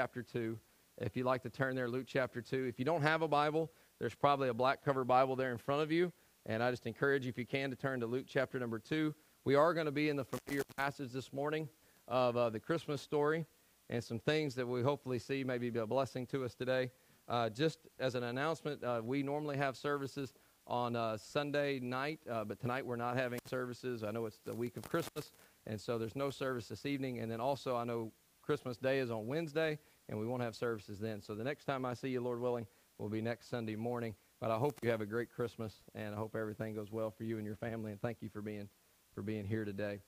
chapter 2. If you'd like to turn there, Luke chapter 2. If you don't have a Bible, there's probably a black cover Bible there in front of you. And I just encourage you, if you can, to turn to Luke chapter number 2. We are going to be in the familiar passage this morning of uh, the Christmas story and some things that we hopefully see maybe be a blessing to us today. Uh, just as an announcement, uh, we normally have services on uh, Sunday night, uh, but tonight we're not having services. I know it's the week of Christmas, and so there's no service this evening. And then also, I know Christmas Day is on Wednesday, and we won't have services then. So the next time I see you, Lord willing, will be next Sunday morning. But I hope you have a great Christmas, and I hope everything goes well for you and your family. And thank you for being for being here today.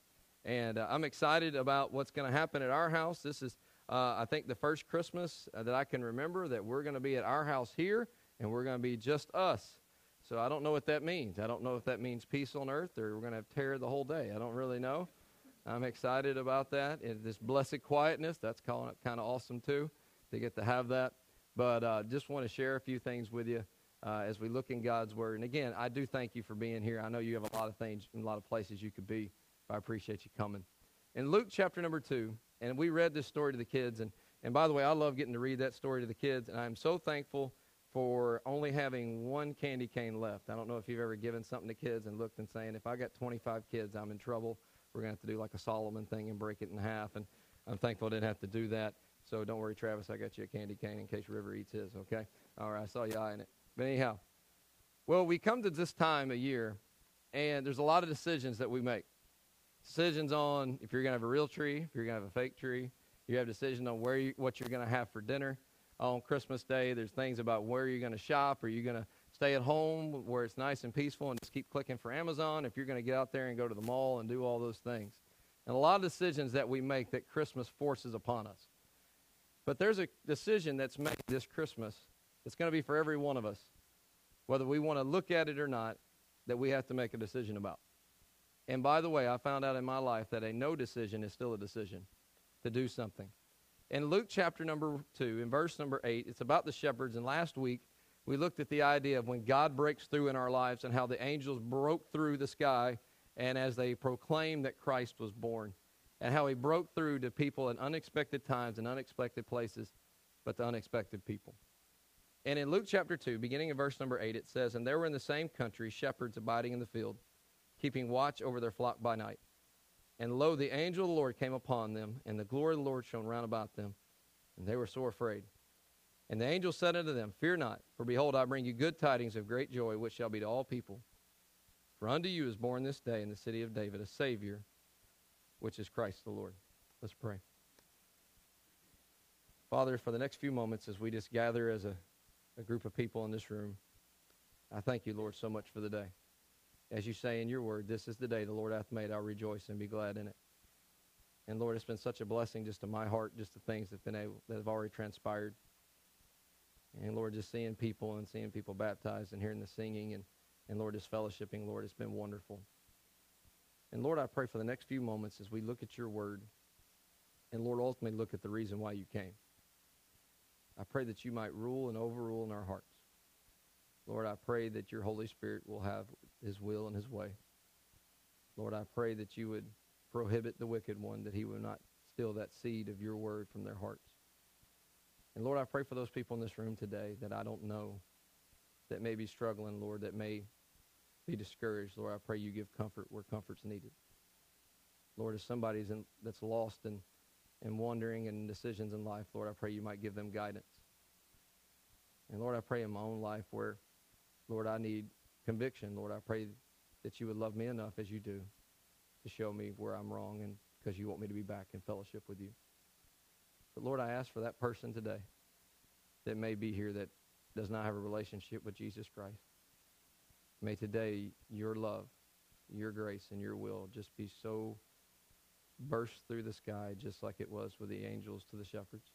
And uh, I'm excited about what's going to happen at our house. This is, uh, I think, the first Christmas uh, that I can remember that we're going to be at our house here, and we're going to be just us. So I don't know what that means. I don't know if that means peace on earth or we're going to have terror the whole day. I don't really know. I'm excited about that. And this blessed quietness, that's kind of awesome too, to get to have that. But uh, just want to share a few things with you uh, as we look in God's Word. And again, I do thank you for being here. I know you have a lot of things, and a lot of places you could be. but I appreciate you coming. In Luke chapter number 2, and we read this story to the kids. And, and by the way, I love getting to read that story to the kids. And I'm so thankful for only having one candy cane left. I don't know if you've ever given something to kids and looked and saying, if I got 25 kids, I'm in trouble. We're going to have to do like a Solomon thing and break it in half. And I'm thankful I didn't have to do that. So don't worry, Travis, I got you a candy cane in case River eats his, okay? All right, I saw you eyeing it. But anyhow, well, we come to this time of year, and there's a lot of decisions that we make. Decisions on if you're going to have a real tree, if you're going to have a fake tree. You have decisions on where you, what you're going to have for dinner on Christmas Day. There's things about where you're going to shop. Are you going to stay at home where it's nice and peaceful and just keep clicking for Amazon? If you're going to get out there and go to the mall and do all those things. And a lot of decisions that we make that Christmas forces upon us. But there's a decision that's made this Christmas that's going to be for every one of us, whether we want to look at it or not, that we have to make a decision about. And by the way, I found out in my life that a no decision is still a decision to do something. In Luke chapter number 2, in verse number 8, it's about the shepherds. And last week, we looked at the idea of when God breaks through in our lives and how the angels broke through the sky and as they proclaimed that Christ was born and how he broke through to people in unexpected times and unexpected places, but to unexpected people. And in Luke chapter 2, beginning in verse number 8, it says, And there were in the same country shepherds abiding in the field, keeping watch over their flock by night. And lo, the angel of the Lord came upon them, and the glory of the Lord shone round about them, and they were sore afraid. And the angel said unto them, Fear not, for behold, I bring you good tidings of great joy, which shall be to all people. For unto you is born this day in the city of David a Savior, which is Christ the Lord. Let's pray. Father, for the next few moments as we just gather as a, a group of people in this room, I thank you, Lord, so much for the day. As you say in your word, this is the day the Lord hath made. I'll rejoice and be glad in it. And Lord, it's been such a blessing just to my heart, just the things that been able, that have already transpired. And Lord, just seeing people and seeing people baptized and hearing the singing and, and Lord, just fellowshipping, Lord, it's been wonderful. And Lord, I pray for the next few moments as we look at your word and Lord, ultimately look at the reason why you came. I pray that you might rule and overrule in our hearts. Lord, I pray that your Holy Spirit will have his will and his way. Lord, I pray that you would prohibit the wicked one, that he would not steal that seed of your word from their hearts. And Lord, I pray for those people in this room today that I don't know, that may be struggling, Lord, that may be discouraged. Lord, I pray you give comfort where comfort's needed. Lord, if somebody's in, that's lost and, and wandering and decisions in life, Lord, I pray you might give them guidance. And Lord, I pray in my own life where, Lord, I need conviction. Lord, I pray that you would love me enough as you do to show me where I'm wrong and because you want me to be back in fellowship with you. But Lord, I ask for that person today that may be here that does not have a relationship with Jesus Christ. May today your love, your grace, and your will just be so burst through the sky just like it was with the angels to the shepherds,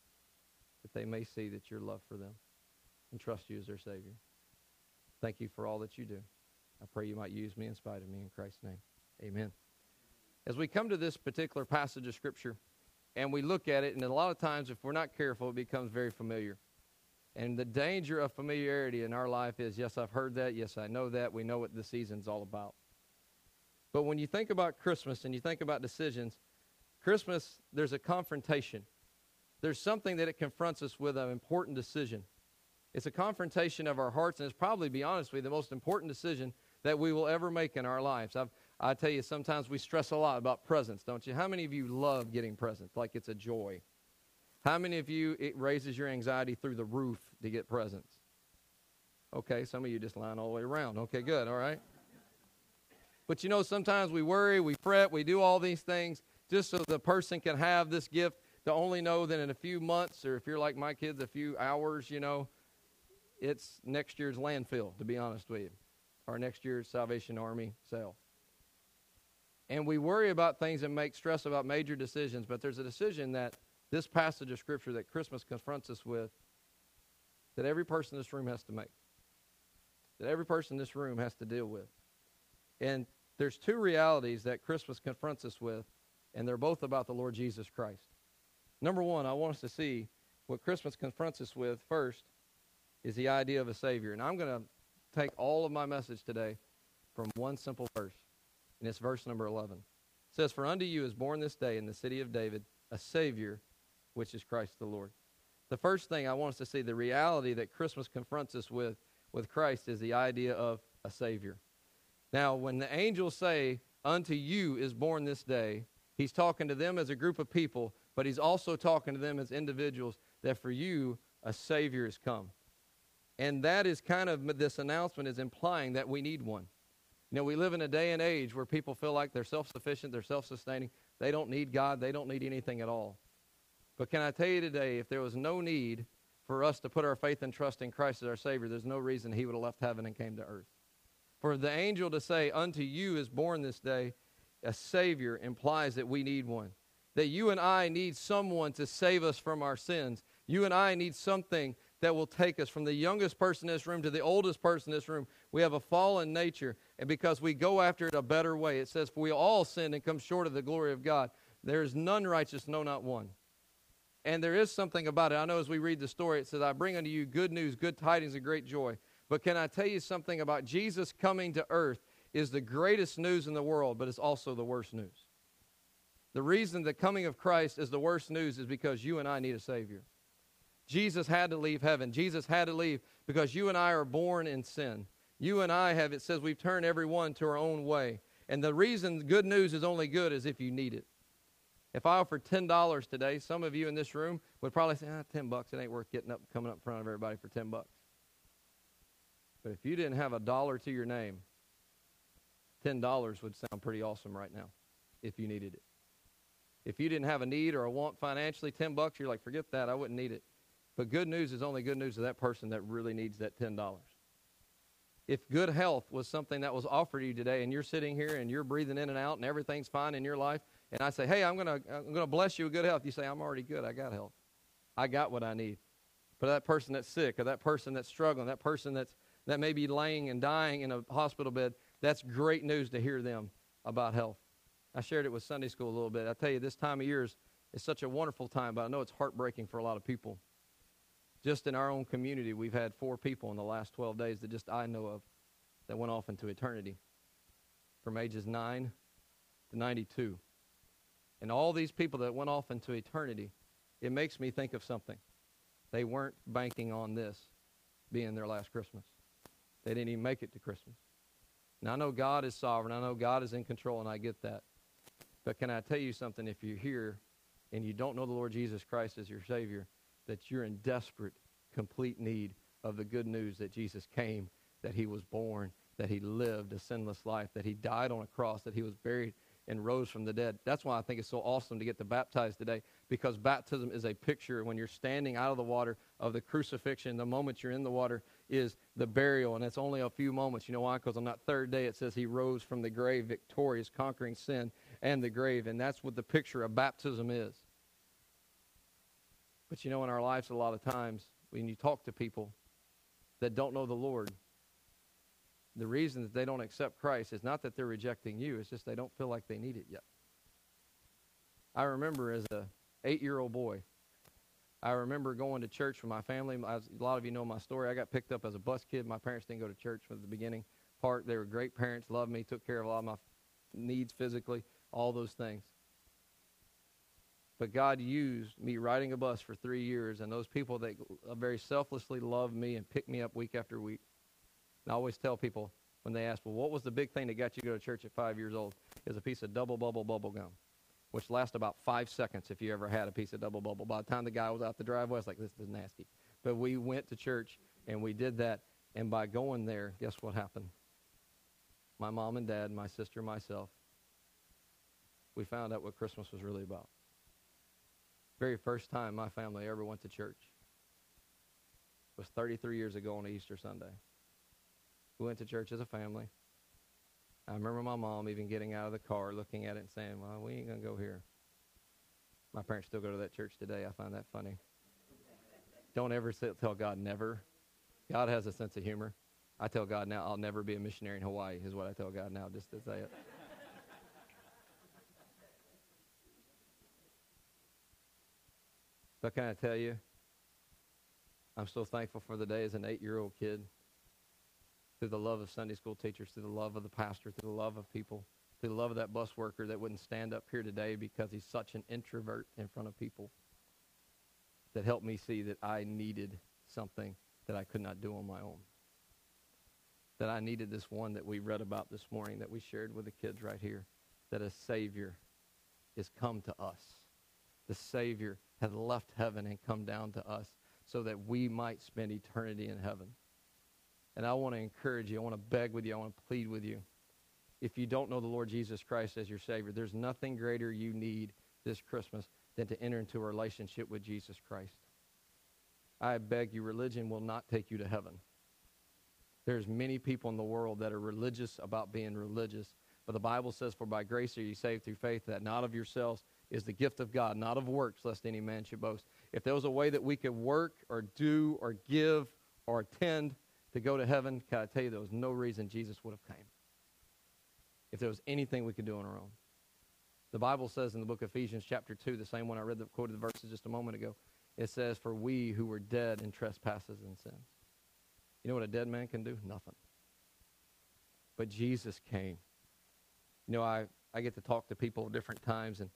that they may see that your love for them and trust you as their Savior. Thank you for all that you do. I pray you might use me in spite of me in Christ's name. Amen. As we come to this particular passage of Scripture and we look at it, and a lot of times, if we're not careful, it becomes very familiar. And the danger of familiarity in our life is yes, I've heard that. Yes, I know that. We know what the season's all about. But when you think about Christmas and you think about decisions, Christmas, there's a confrontation. there's something that it confronts us with an important decision. It's a confrontation of our hearts, and it's probably, be honest with you, the most important decision that we will ever make in our lives. I've, I tell you, sometimes we stress a lot about presents, don't you? How many of you love getting presents like it's a joy? How many of you, it raises your anxiety through the roof to get presents? Okay, some of you just lying all the way around. Okay, good, all right. But you know, sometimes we worry, we fret, we do all these things just so the person can have this gift to only know that in a few months, or if you're like my kids, a few hours, you know, it's next year's landfill, to be honest with you, or next year's Salvation Army sale. And we worry about things and make stress about major decisions, but there's a decision that this passage of Scripture that Christmas confronts us with that every person in this room has to make, that every person in this room has to deal with. And there's two realities that Christmas confronts us with, and they're both about the Lord Jesus Christ. Number one, I want us to see what Christmas confronts us with first is the idea of a Savior. And I'm going to take all of my message today from one simple verse, and it's verse number 11. It says, For unto you is born this day in the city of David a Savior, which is Christ the Lord. The first thing I want us to see, the reality that Christmas confronts us with, with Christ, is the idea of a Savior. Now, when the angels say, Unto you is born this day, he's talking to them as a group of people, but he's also talking to them as individuals that for you, a Savior has come. And that is kind of this announcement is implying that we need one. You know, we live in a day and age where people feel like they're self sufficient, they're self sustaining, they don't need God, they don't need anything at all. But can I tell you today, if there was no need for us to put our faith and trust in Christ as our Savior, there's no reason He would have left heaven and came to earth. For the angel to say, Unto you is born this day a Savior, implies that we need one. That you and I need someone to save us from our sins. You and I need something that will take us from the youngest person in this room to the oldest person in this room. We have a fallen nature, and because we go after it a better way, it says, For we all sin and come short of the glory of God. There is none righteous, no, not one. And there is something about it. I know as we read the story, it says, I bring unto you good news, good tidings of great joy. But can I tell you something about Jesus coming to earth is the greatest news in the world, but it's also the worst news. The reason the coming of Christ is the worst news is because you and I need a Savior. Jesus had to leave heaven. Jesus had to leave because you and I are born in sin. You and I have, it says, we've turned everyone to our own way. And the reason good news is only good is if you need it. If I offered $10 today, some of you in this room would probably say, ah, 10 bucks, it ain't worth getting up coming up in front of everybody for 10 bucks. But if you didn't have a dollar to your name, $10 would sound pretty awesome right now if you needed it. If you didn't have a need or a want financially, 10 bucks, you're like, forget that, I wouldn't need it. But good news is only good news to that person that really needs that $10. If good health was something that was offered to you today and you're sitting here and you're breathing in and out and everything's fine in your life, and I say, hey, I'm going to I'm gonna bless you with good health, you say, I'm already good. I got health. I got what I need. But that person that's sick or that person that's struggling, that person that's, that may be laying and dying in a hospital bed, that's great news to hear them about health. I shared it with Sunday school a little bit. I tell you, this time of year is, is such a wonderful time, but I know it's heartbreaking for a lot of people. Just in our own community, we've had four people in the last 12 days that just I know of that went off into eternity from ages 9 to 92. And all these people that went off into eternity, it makes me think of something. They weren't banking on this being their last Christmas. They didn't even make it to Christmas. Now, I know God is sovereign. I know God is in control, and I get that. But can I tell you something? If you're here and you don't know the Lord Jesus Christ as your Savior, that you're in desperate, complete need of the good news that Jesus came, that he was born, that he lived a sinless life, that he died on a cross, that he was buried and rose from the dead. That's why I think it's so awesome to get to baptize today because baptism is a picture when you're standing out of the water of the crucifixion. The moment you're in the water is the burial, and it's only a few moments. You know why? Because on that third day it says he rose from the grave victorious, conquering sin and the grave. And that's what the picture of baptism is. But you know, in our lives, a lot of times, when you talk to people that don't know the Lord, the reason that they don't accept Christ is not that they're rejecting you, it's just they don't feel like they need it yet. I remember as a eight-year-old boy, I remember going to church with my family. A lot of you know my story. I got picked up as a bus kid. My parents didn't go to church from the beginning part. They were great parents, loved me, took care of a lot of my needs physically, all those things. But God used me riding a bus for three years and those people that very selflessly loved me and picked me up week after week. And I always tell people when they ask, well, what was the big thing that got you to go to church at five years old? Is a piece of double bubble bubble gum, which lasts about five seconds if you ever had a piece of double bubble. By the time the guy was out the driveway, I was like, this is nasty. But we went to church and we did that. And by going there, guess what happened? My mom and dad, my sister, myself, we found out what Christmas was really about. Very first time my family ever went to church was 33 years ago on Easter Sunday. We went to church as a family. I remember my mom even getting out of the car, looking at it and saying, well, we ain't going to go here. My parents still go to that church today. I find that funny. Don't ever tell God never. God has a sense of humor. I tell God now, I'll never be a missionary in Hawaii, is what I tell God now, just to say it. But can I tell you, I'm so thankful for the day as an eight year old kid, through the love of Sunday school teachers, through the love of the pastor, through the love of people, through the love of that bus worker that wouldn't stand up here today because he's such an introvert in front of people, that helped me see that I needed something that I could not do on my own. That I needed this one that we read about this morning that we shared with the kids right here, that a Savior is come to us. The Savior has left heaven and come down to us so that we might spend eternity in heaven. And I want to encourage you. I want to beg with you. I want to plead with you. If you don't know the Lord Jesus Christ as your Savior, there's nothing greater you need this Christmas than to enter into a relationship with Jesus Christ. I beg you, religion will not take you to heaven. There's many people in the world that are religious about being religious. But the Bible says, For by grace are you saved through faith, that not of yourselves is the gift of God, not of works, lest any man should boast. If there was a way that we could work or do or give or attend to go to heaven, can I tell you there was no reason Jesus would have came. If there was anything we could do on our own. The Bible says in the book of Ephesians chapter 2, the same one I read the quoted the verses just a moment ago, it says, For we who were dead in trespasses and sins. You know what a dead man can do? Nothing. But Jesus came. You know, I, I get to talk to people at different times, and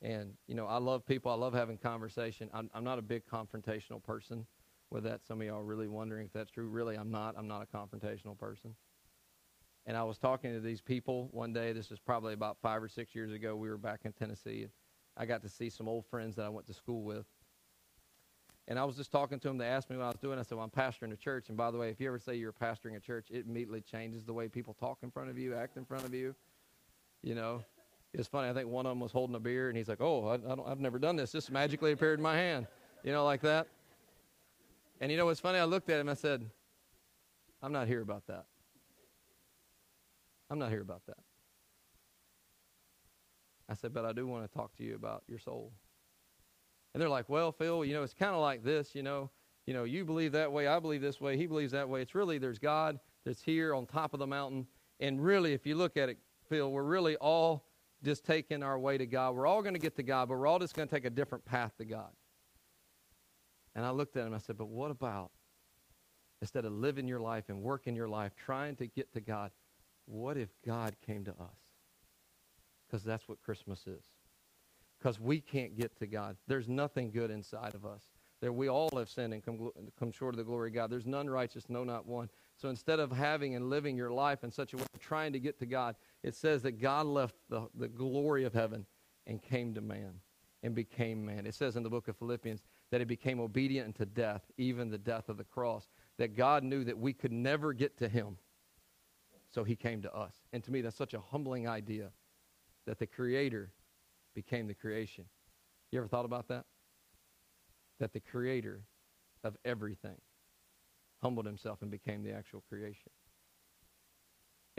and, you know, I love people. I love having conversation. I'm, I'm not a big confrontational person. With that, some of y'all are really wondering if that's true. Really, I'm not. I'm not a confrontational person. And I was talking to these people one day. This is probably about five or six years ago. We were back in Tennessee. And I got to see some old friends that I went to school with. And I was just talking to them. They asked me what I was doing. I said, well, I'm pastoring a church. And by the way, if you ever say you're pastoring a church, it immediately changes the way people talk in front of you, act in front of you. You know, it's funny. I think one of them was holding a beer, and he's like, "Oh, I, I have never done this. This magically appeared in my hand," you know, like that. And you know what's funny? I looked at him. I said, "I'm not here about that. I'm not here about that." I said, "But I do want to talk to you about your soul." And they're like, "Well, Phil, you know, it's kind of like this. You know, you know, you believe that way. I believe this way. He believes that way. It's really there's God that's here on top of the mountain, and really, if you look at it, Phil, we're really all." Just taking our way to God. We're all going to get to God, but we're all just going to take a different path to God. And I looked at him, I said, but what about instead of living your life and working your life trying to get to God, what if God came to us? Because that's what Christmas is. Because we can't get to God. There's nothing good inside of us. There, we all have sinned and come, come short of the glory of God. There's none righteous, no, not one. So instead of having and living your life in such a way, trying to get to God, it says that God left the, the glory of heaven and came to man and became man. It says in the book of Philippians that he became obedient unto death, even the death of the cross. That God knew that we could never get to him, so he came to us. And to me, that's such a humbling idea that the Creator became the creation. You ever thought about that? That the Creator of everything humbled himself and became the actual creation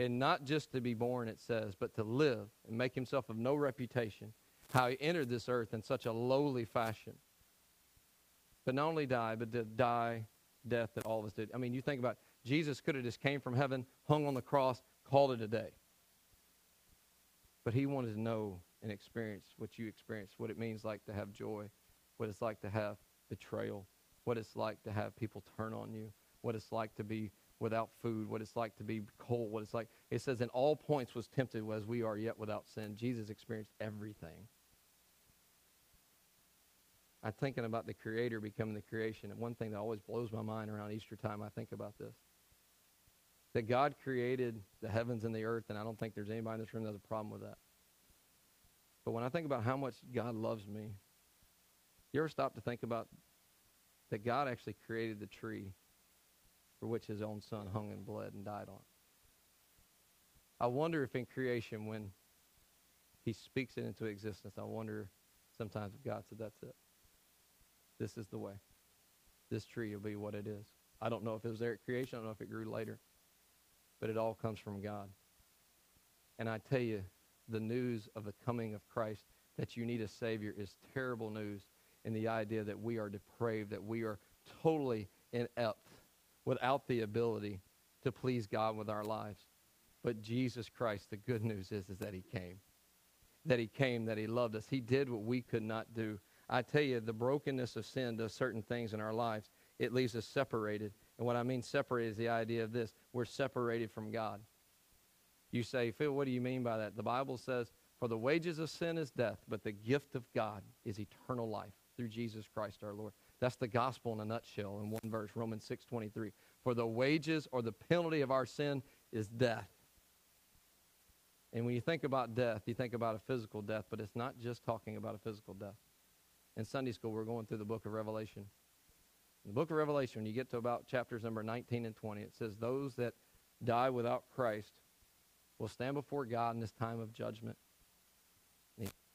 and not just to be born, it says, but to live and make himself of no reputation, how he entered this earth in such a lowly fashion. But not only die, but to die death that all of us did. I mean, you think about it, Jesus could have just came from heaven, hung on the cross, called it a day. But he wanted to know and experience what you experienced, what it means like to have joy, what it's like to have betrayal, what it's like to have people turn on you, what it's like to be without food, what it's like to be cold, what it's like. It says, in all points was tempted as we are yet without sin. Jesus experienced everything. I'm thinking about the Creator becoming the creation. And one thing that always blows my mind around Easter time, I think about this. That God created the heavens and the earth, and I don't think there's anybody in this room that has a problem with that. But when I think about how much God loves me, you ever stop to think about that God actually created the tree for which his own son hung and bled and died on? I wonder if in creation, when he speaks it into existence, I wonder sometimes if God said, That's it. This is the way. This tree will be what it is. I don't know if it was there at creation, I don't know if it grew later, but it all comes from God. And I tell you, the news of the coming of Christ, that you need a Savior, is terrible news in the idea that we are depraved, that we are totally inept, without the ability to please God with our lives. But Jesus Christ, the good news is, is that he came. That he came, that he loved us. He did what we could not do. I tell you, the brokenness of sin does certain things in our lives. It leaves us separated. And what I mean separated is the idea of this we're separated from God. You say, Phil, what do you mean by that? The Bible says, For the wages of sin is death, but the gift of God is eternal life through Jesus Christ our Lord. That's the gospel in a nutshell in one verse, Romans 6:23. For the wages or the penalty of our sin is death. And when you think about death, you think about a physical death, but it's not just talking about a physical death. In Sunday school, we're going through the book of Revelation. In the book of Revelation, when you get to about chapters number 19 and 20, it says, Those that die without Christ will stand before God in this time of judgment.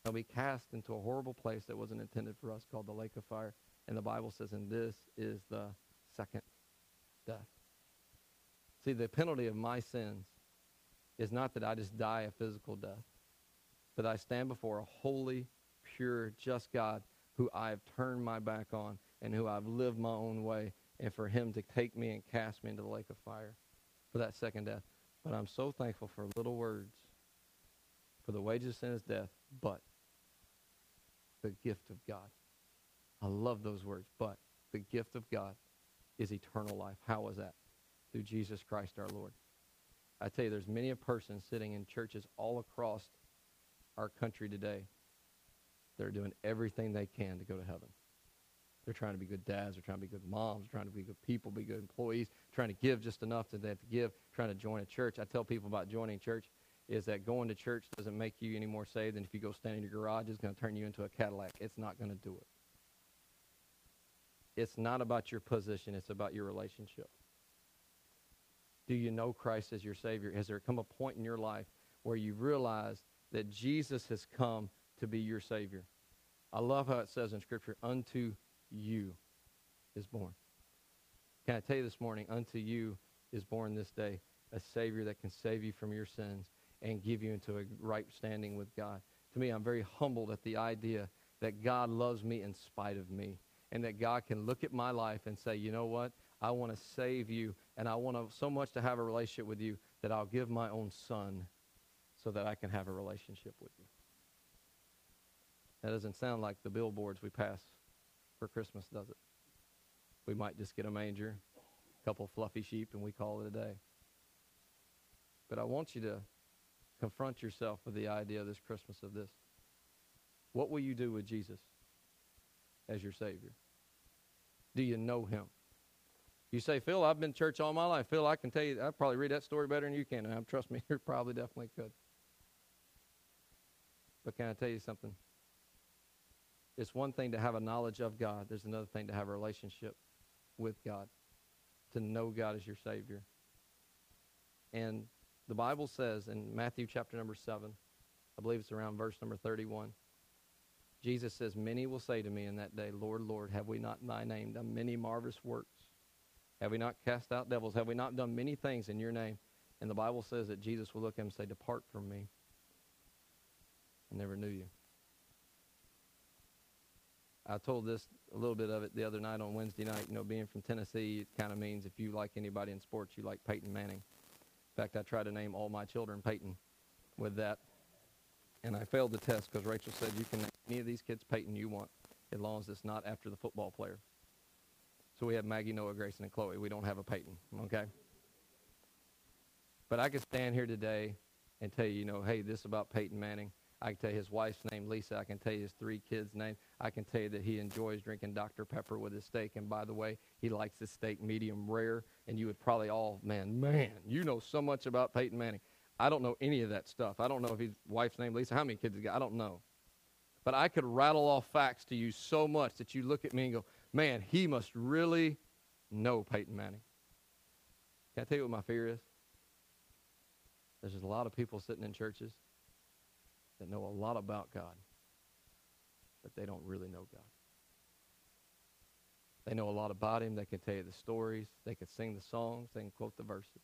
They'll be cast into a horrible place that wasn't intended for us called the lake of fire. And the Bible says, and this is the second death. See, the penalty of my sins is not that I just die a physical death, but I stand before a holy, pure, just God who I have turned my back on and who I've lived my own way, and for him to take me and cast me into the lake of fire for that second death. But I'm so thankful for little words. For the wages of sin is death, but the gift of God. I love those words, but the gift of God is eternal life. How is that? Through Jesus Christ our Lord. I tell you, there's many a person sitting in churches all across our country today that are doing everything they can to go to heaven. They're trying to be good dads, they're trying to be good moms, they're trying to be good people, be good employees, trying to give just enough that they have to give, trying to join a church. I tell people about joining church is that going to church doesn't make you any more saved than if you go stand in your garage, it's going to turn you into a Cadillac. It's not going to do it. It's not about your position, it's about your relationship. Do you know Christ as your Savior? Has there come a point in your life where you realize that Jesus has come to be your Savior? I love how it says in Scripture, unto you is born. Can I tell you this morning, unto you is born this day a Savior that can save you from your sins and give you into a right standing with God. To me, I'm very humbled at the idea that God loves me in spite of me and that God can look at my life and say, you know what? I want to save you, and I want to, so much to have a relationship with you that I'll give my own son so that I can have a relationship with you. That doesn't sound like the billboards we pass for Christmas, does it? We might just get a manger, a couple fluffy sheep, and we call it a day. But I want you to confront yourself with the idea this Christmas of this. What will you do with Jesus as your Savior? Do you know him? You say, Phil, I've been church all my life. Phil, I can tell you, I probably read that story better than you can. And trust me, you probably definitely could. But can I tell you something? It's one thing to have a knowledge of God. There's another thing to have a relationship with God, to know God as your Savior. And the Bible says in Matthew chapter number 7, I believe it's around verse number 31, Jesus says, Many will say to me in that day, Lord, Lord, have we not in thy name done many marvelous works? Have we not cast out devils? Have we not done many things in your name? And the Bible says that Jesus will look at him and say, Depart from me. I never knew you. I told this a little bit of it the other night on Wednesday night. You know, being from Tennessee, it kind of means if you like anybody in sports, you like Peyton Manning. In fact, I tried to name all my children Peyton with that. And I failed the test because Rachel said, you can name any of these kids Peyton you want, as long as it's not after the football player. So we have Maggie, Noah, Grayson, and Chloe. We don't have a Peyton, okay? But I could stand here today and tell you, you know, hey, this about Peyton Manning. I can tell you his wife's name, Lisa. I can tell you his three kids' name. I can tell you that he enjoys drinking Dr. Pepper with his steak. And by the way, he likes his steak medium rare. And you would probably all, man, man, you know so much about Peyton Manning. I don't know any of that stuff. I don't know if his wife's name Lisa. How many kids he got? I don't know. But I could rattle off facts to you so much that you look at me and go, man, he must really know Peyton Manning. Can I tell you what my fear is? There's just a lot of people sitting in churches that know a lot about God, but they don't really know God. They know a lot about him. They can tell you the stories. They can sing the songs. They can quote the verses.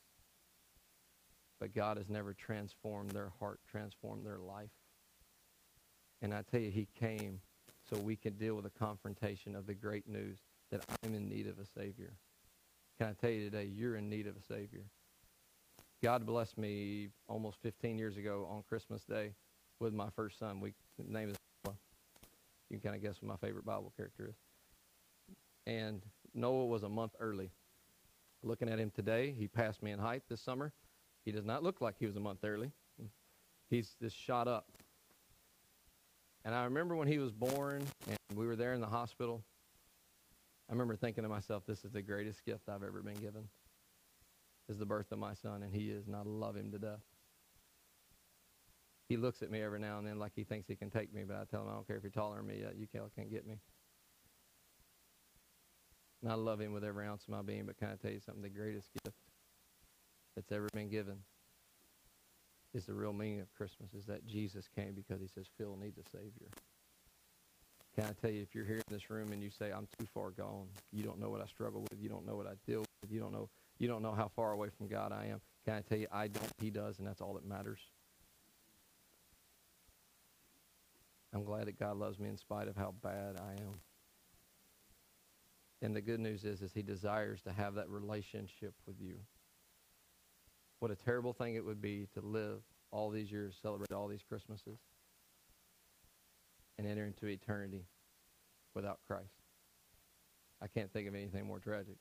But God has never transformed their heart, transformed their life. And I tell you, he came so we can deal with the confrontation of the great news that I'm in need of a Savior. Can I tell you today, you're in need of a Savior. God blessed me almost 15 years ago on Christmas Day with my first son. We name is Noah. You can kind of guess what my favorite Bible character is. And Noah was a month early. Looking at him today, he passed me in height this summer. He does not look like he was a month early. He's just shot up. And I remember when he was born and we were there in the hospital, I remember thinking to myself, this is the greatest gift I've ever been given is the birth of my son, and he is, and I love him to death. He looks at me every now and then like he thinks he can take me, but I tell him, I don't care if you're taller than me, you can't, can't get me. And I love him with every ounce of my being, but can I tell you something? The greatest gift that's ever been given is the real meaning of Christmas, is that Jesus came because he says Phil needs a Savior. Can I tell you, if you're here in this room and you say, I'm too far gone, you don't know what I struggle with, you don't know what I deal with, you don't know you don't know how far away from God I am. Can I tell you, I don't, He does, and that's all that matters. I'm glad that God loves me in spite of how bad I am. And the good news is, is He desires to have that relationship with you. What a terrible thing it would be to live all these years, celebrate all these Christmases, and enter into eternity without Christ. I can't think of anything more tragic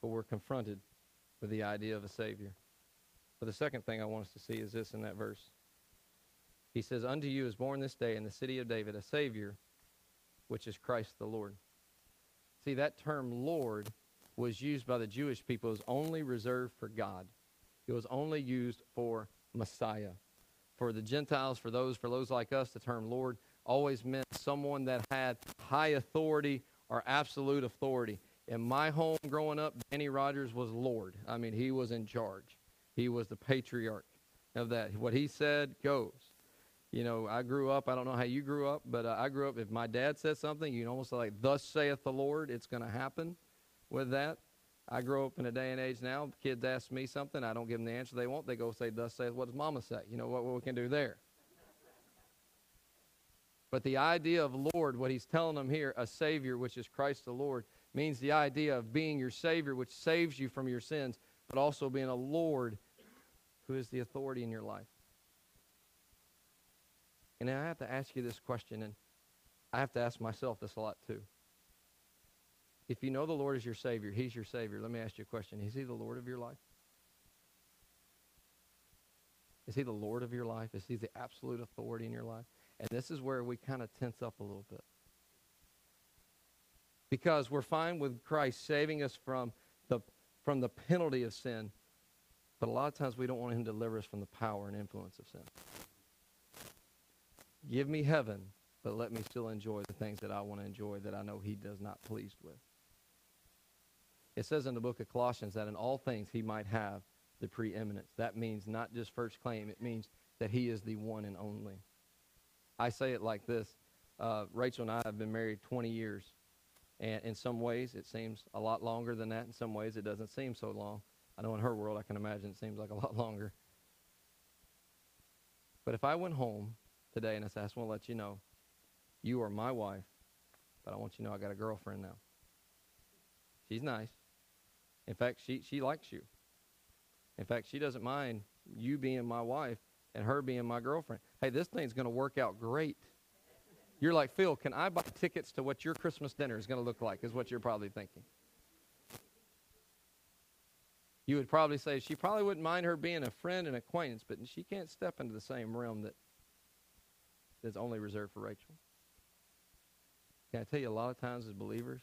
but we're confronted with the idea of a Savior. But the second thing I want us to see is this in that verse. He says, Unto you is born this day in the city of David a Savior, which is Christ the Lord. See, that term Lord was used by the Jewish people. as only reserved for God. It was only used for Messiah. For the Gentiles, for those, for those like us, the term Lord always meant someone that had high authority or absolute authority. In my home growing up, Danny Rogers was Lord. I mean, he was in charge. He was the patriarch of that. What he said goes. You know, I grew up, I don't know how you grew up, but uh, I grew up, if my dad said something, you almost like, thus saith the Lord, it's going to happen with that. I grow up in a day and age now, kids ask me something, I don't give them the answer they want, they go say, thus saith, what does mama say? You know, what, what we can do there. But the idea of Lord, what he's telling them here, a Savior, which is Christ the Lord, means the idea of being your Savior, which saves you from your sins, but also being a Lord who is the authority in your life. And I have to ask you this question, and I have to ask myself this a lot too. If you know the Lord is your Savior, He's your Savior, let me ask you a question. Is He the Lord of your life? Is He the Lord of your life? Is He the absolute authority in your life? And this is where we kind of tense up a little bit because we're fine with Christ saving us from the, from the penalty of sin. But a lot of times we don't want him to deliver us from the power and influence of sin. Give me heaven, but let me still enjoy the things that I want to enjoy that I know he does not pleased with. It says in the book of Colossians that in all things he might have the preeminence. That means not just first claim, it means that he is the one and only. I say it like this uh, Rachel and I have been married 20 years. And in some ways, it seems a lot longer than that. In some ways, it doesn't seem so long. I know in her world, I can imagine it seems like a lot longer. But if I went home today and I said, I just want to let you know, you are my wife, but I want you to know I got a girlfriend now. She's nice. In fact, she, she likes you. In fact, she doesn't mind you being my wife and her being my girlfriend. Hey, this thing's going to work out great. You're like, Phil, can I buy tickets to what your Christmas dinner is going to look like? Is what you're probably thinking. You would probably say she probably wouldn't mind her being a friend and acquaintance, but she can't step into the same realm that that's only reserved for Rachel. Can I tell you, a lot of times as believers,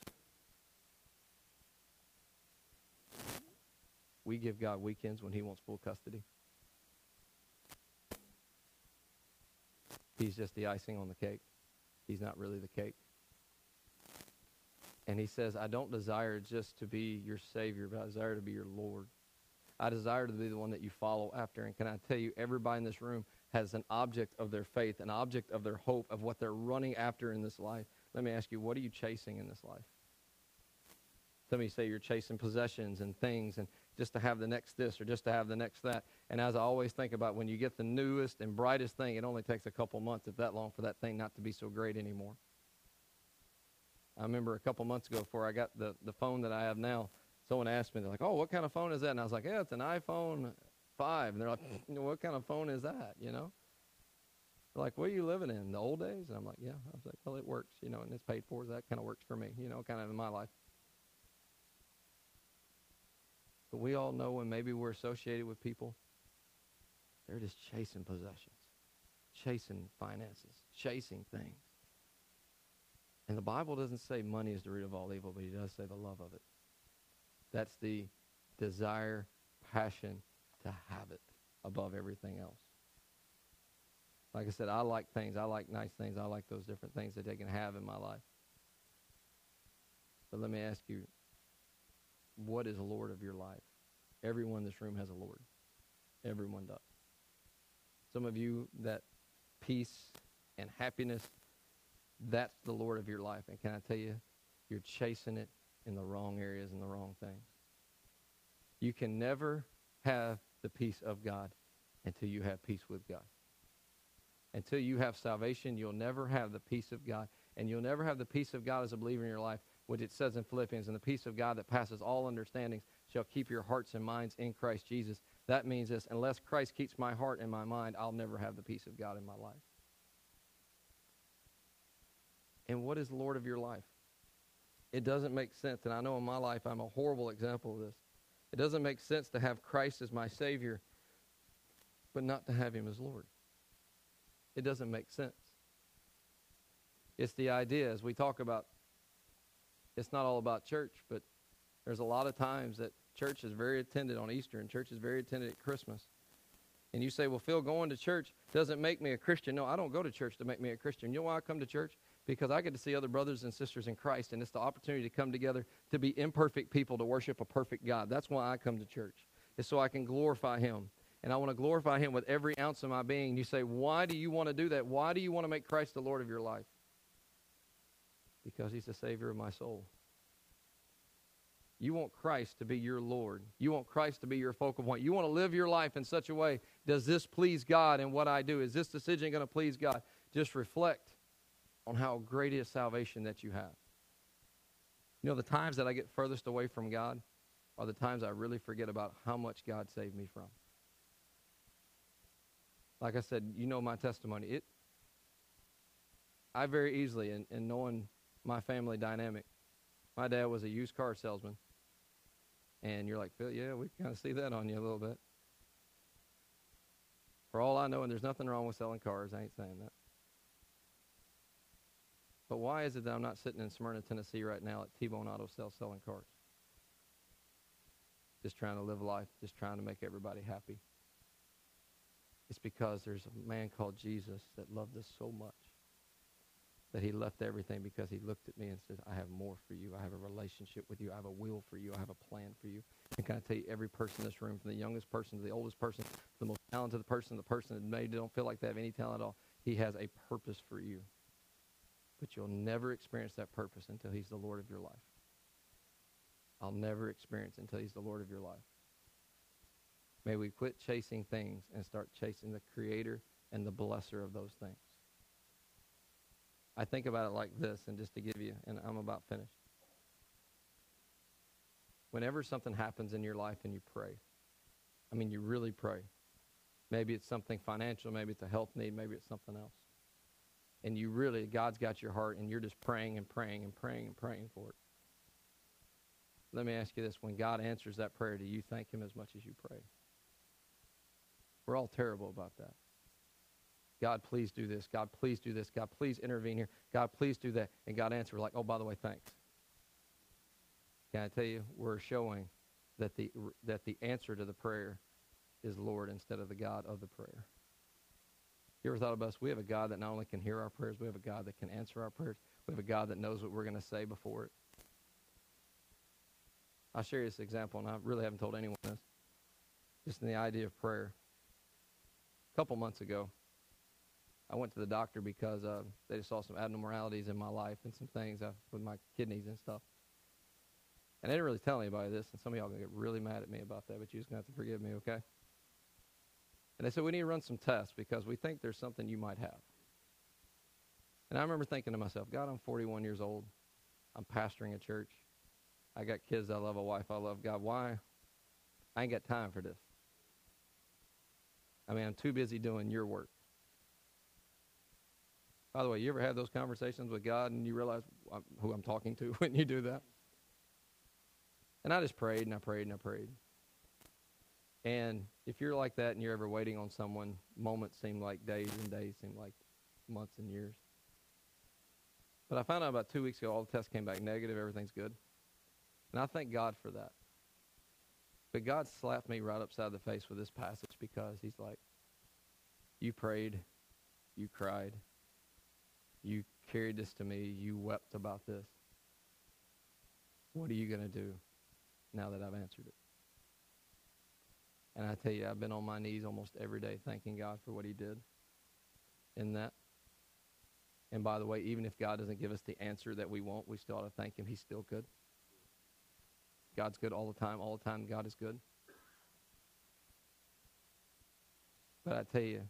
we give God weekends when He wants full custody. He's just the icing on the cake. He's not really the cake. And He says, I don't desire just to be your Savior, but I desire to be your Lord. I desire to be the one that you follow after. And can I tell you, everybody in this room has an object of their faith, an object of their hope, of what they're running after in this life. Let me ask you, what are you chasing in this life? Some of you say you're chasing possessions and things and just to have the next this or just to have the next that. And as I always think about when you get the newest and brightest thing, it only takes a couple months, if that long, for that thing not to be so great anymore. I remember a couple months ago before I got the, the phone that I have now, someone asked me, they're like, oh, what kind of phone is that? And I was like, yeah, it's an iPhone 5. And they're like, what kind of phone is that, you know? They're like, what are you living in, the old days? And I'm like, yeah. I was like, well, it works, you know, and it's paid for. So that kind of works for me, you know, kind of in my life. We all know when maybe we're associated with people, they're just chasing possessions, chasing finances, chasing things. And the Bible doesn't say money is the root of all evil, but he does say the love of it. That's the desire, passion to have it above everything else. Like I said, I like things. I like nice things. I like those different things that they can have in my life. But let me ask you, what is Lord of your life? Everyone in this room has a Lord. Everyone does. Some of you, that peace and happiness, that's the Lord of your life. And can I tell you, you're chasing it in the wrong areas and the wrong things. You can never have the peace of God until you have peace with God. Until you have salvation, you'll never have the peace of God. And you'll never have the peace of God as a believer in your life, which it says in Philippians, and the peace of God that passes all understandings shall keep your hearts and minds in Christ Jesus. That means this unless Christ keeps my heart and my mind, I'll never have the peace of God in my life. And what is Lord of your life? It doesn't make sense. And I know in my life I'm a horrible example of this. It doesn't make sense to have Christ as my Savior, but not to have Him as Lord. It doesn't make sense. It's the idea, as we talk about, it's not all about church, but there's a lot of times that church is very attended on Easter and church is very attended at Christmas. And you say, well, Phil, going to church doesn't make me a Christian. No, I don't go to church to make me a Christian. You know why I come to church? Because I get to see other brothers and sisters in Christ, and it's the opportunity to come together to be imperfect people to worship a perfect God. That's why I come to church, is so I can glorify Him and I want to glorify him with every ounce of my being. You say, why do you want to do that? Why do you want to make Christ the Lord of your life? Because he's the Savior of my soul. You want Christ to be your Lord. You want Christ to be your focal point. You want to live your life in such a way. Does this please God in what I do? Is this decision going to please God? Just reflect on how great is salvation that you have. You know, the times that I get furthest away from God are the times I really forget about how much God saved me from like I said, you know my testimony. It, I very easily, and in knowing my family dynamic, my dad was a used car salesman. And you're like, Phil, yeah, we kind of see that on you a little bit. For all I know, and there's nothing wrong with selling cars, I ain't saying that. But why is it that I'm not sitting in Smyrna, Tennessee right now at T-Bone Auto Sales selling cars? Just trying to live life, just trying to make everybody happy. It's because there's a man called Jesus that loved us so much that he left everything because he looked at me and said, I have more for you. I have a relationship with you. I have a will for you. I have a plan for you. And can I tell you, every person in this room, from the youngest person to the oldest person, the most talented person, the person that maybe don't feel like they have any talent at all, he has a purpose for you. But you'll never experience that purpose until he's the Lord of your life. I'll never experience until he's the Lord of your life. May we quit chasing things and start chasing the creator and the blesser of those things. I think about it like this, and just to give you, and I'm about finished. Whenever something happens in your life and you pray, I mean, you really pray. Maybe it's something financial, maybe it's a health need, maybe it's something else. And you really, God's got your heart, and you're just praying and praying and praying and praying for it. Let me ask you this when God answers that prayer, do you thank Him as much as you pray? We're all terrible about that. God, please do this. God, please do this. God, please intervene here. God, please do that. And God answered, like, oh, by the way, thanks. Can I tell you, we're showing that the, that the answer to the prayer is Lord instead of the God of the prayer. You ever thought about us? We have a God that not only can hear our prayers, we have a God that can answer our prayers. We have a God that knows what we're going to say before it. I'll share this example, and I really haven't told anyone this. Just in the idea of prayer. A couple months ago, I went to the doctor because uh, they just saw some abnormalities in my life and some things uh, with my kidneys and stuff. And they didn't really tell anybody this, and some of y'all to get really mad at me about that, but you're just to have to forgive me, okay? And they said, we need to run some tests because we think there's something you might have. And I remember thinking to myself, God, I'm 41 years old. I'm pastoring a church. I got kids I love, a wife I love. God, why? I ain't got time for this. I mean, I'm too busy doing your work. By the way, you ever have those conversations with God and you realize uh, who I'm talking to when you do that? And I just prayed and I prayed and I prayed. And if you're like that and you're ever waiting on someone, moments seem like days and days seem like months and years. But I found out about two weeks ago, all the tests came back negative, everything's good. And I thank God for that. But God slapped me right upside the face with this passage because He's like, You prayed, you cried, you carried this to me, you wept about this. What are you going to do now that I've answered it? And I tell you, I've been on my knees almost every day thanking God for what He did in that. And by the way, even if God doesn't give us the answer that we want, we still ought to thank Him. He's still good. God's good all the time. All the time, God is good. But I tell you,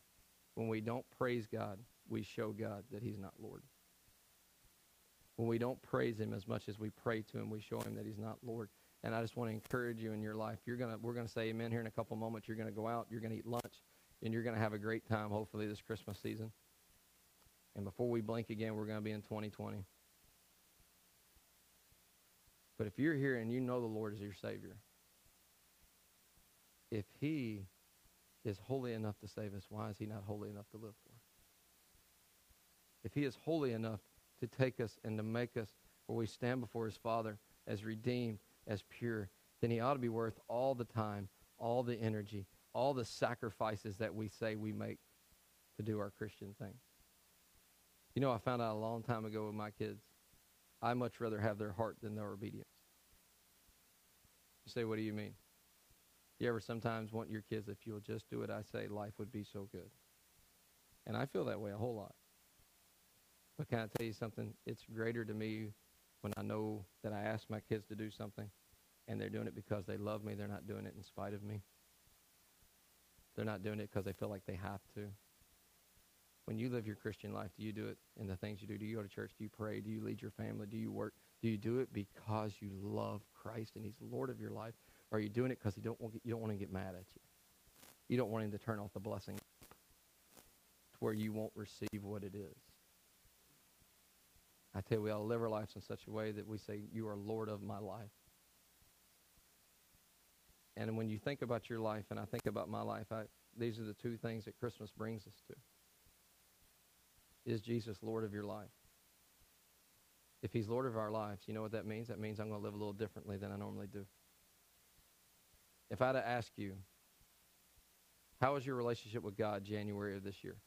when we don't praise God, we show God that He's not Lord. When we don't praise Him as much as we pray to Him, we show Him that He's not Lord. And I just want to encourage you in your life. You're gonna, we're to say amen here in a couple moments. You're to go out, you're to eat lunch, and you're to have a great time, hopefully, this Christmas season. And before we blink again, we're to be in 2020. But if you're here and you know the Lord is your Savior, if He is holy enough to save us, why is He not holy enough to live? If He is holy enough to take us and to make us where we stand before His Father as redeemed, as pure, then he ought to be worth all the time, all the energy, all the sacrifices that we say we make to do our Christian thing. You know, I found out a long time ago with my kids, I much rather have their heart than their obedience. You say, what do you mean? You ever sometimes want your kids, if you'll just do it, I say, life would be so good. And I feel that way a whole lot. But can I tell you something? It's greater to me when I know that I ask my kids to do something and they're doing it because they love me, they're not doing it in spite of me. They're not doing it because they feel like they have to. When you live your Christian life, do you do it in the things you do? Do you go to church? Do you pray? Do you lead your family? Do you work? Do you do it because you love Christ and He's Lord of your life? Or are you doing it because you don't want, you don't want to get mad at you? You don't want Him to turn off the blessing to where you won't receive what it is. I tell you, we to live our lives in such a way that we say, You are Lord of my life. And when you think about your life, and I think about my life, I, these are the two things that Christmas brings us to. Is Jesus Lord of your life? If he's Lord of our lives, you know what that means? That means I'm going to live a little differently than I normally do. If I had to ask you, how was your relationship with God January of this year?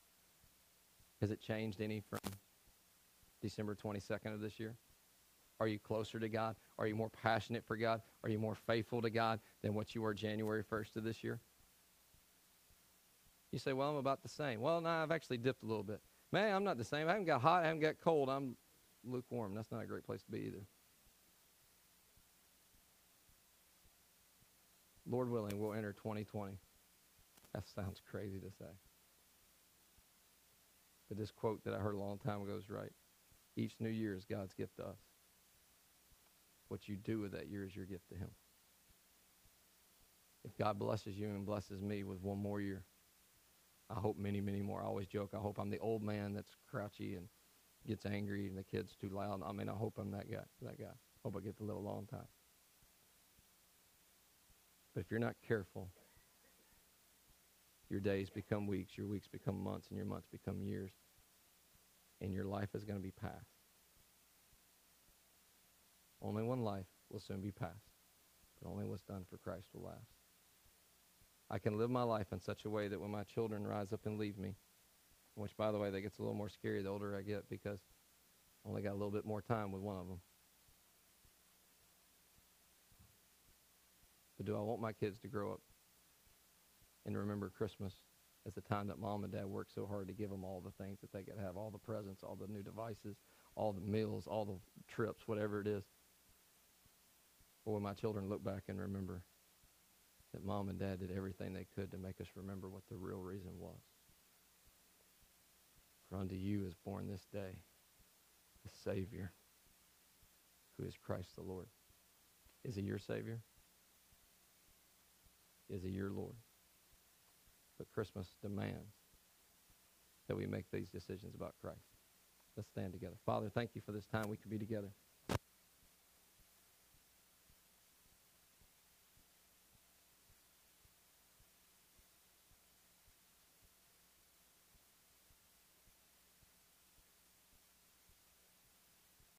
Has it changed any from December 22nd of this year? Are you closer to God? Are you more passionate for God? Are you more faithful to God than what you were January 1st of this year? You say, well, I'm about the same. Well, no, I've actually dipped a little bit. Man, I'm not the same. I haven't got hot. I haven't got cold. I'm lukewarm. That's not a great place to be either. Lord willing, we'll enter 2020. That sounds crazy to say. But this quote that I heard a long time ago is right. Each new year is God's gift to us. What you do with that year is your gift to him. If God blesses you and blesses me with one more year, I hope many, many more. I always joke, I hope I'm the old man that's crouchy and gets angry and the kid's too loud. I mean, I hope I'm that guy. That guy. I Hope I get to live a long time. But if you're not careful, your days become weeks, your weeks become months, and your months become years. And your life is going to be past. Only one life will soon be past, but only what's done for Christ will last. I can live my life in such a way that when my children rise up and leave me, which, by the way, that gets a little more scary the older I get because I only got a little bit more time with one of them. But do I want my kids to grow up and remember Christmas as the time that mom and dad worked so hard to give them all the things that they could have, all the presents, all the new devices, all the meals, all the trips, whatever it is? Or will my children look back and remember that mom and dad did everything they could to make us remember what the real reason was? For unto you is born this day the Savior, who is Christ the Lord. Is he your Savior? Is he your Lord? But Christmas demands that we make these decisions about Christ. Let's stand together. Father, thank you for this time we could be together.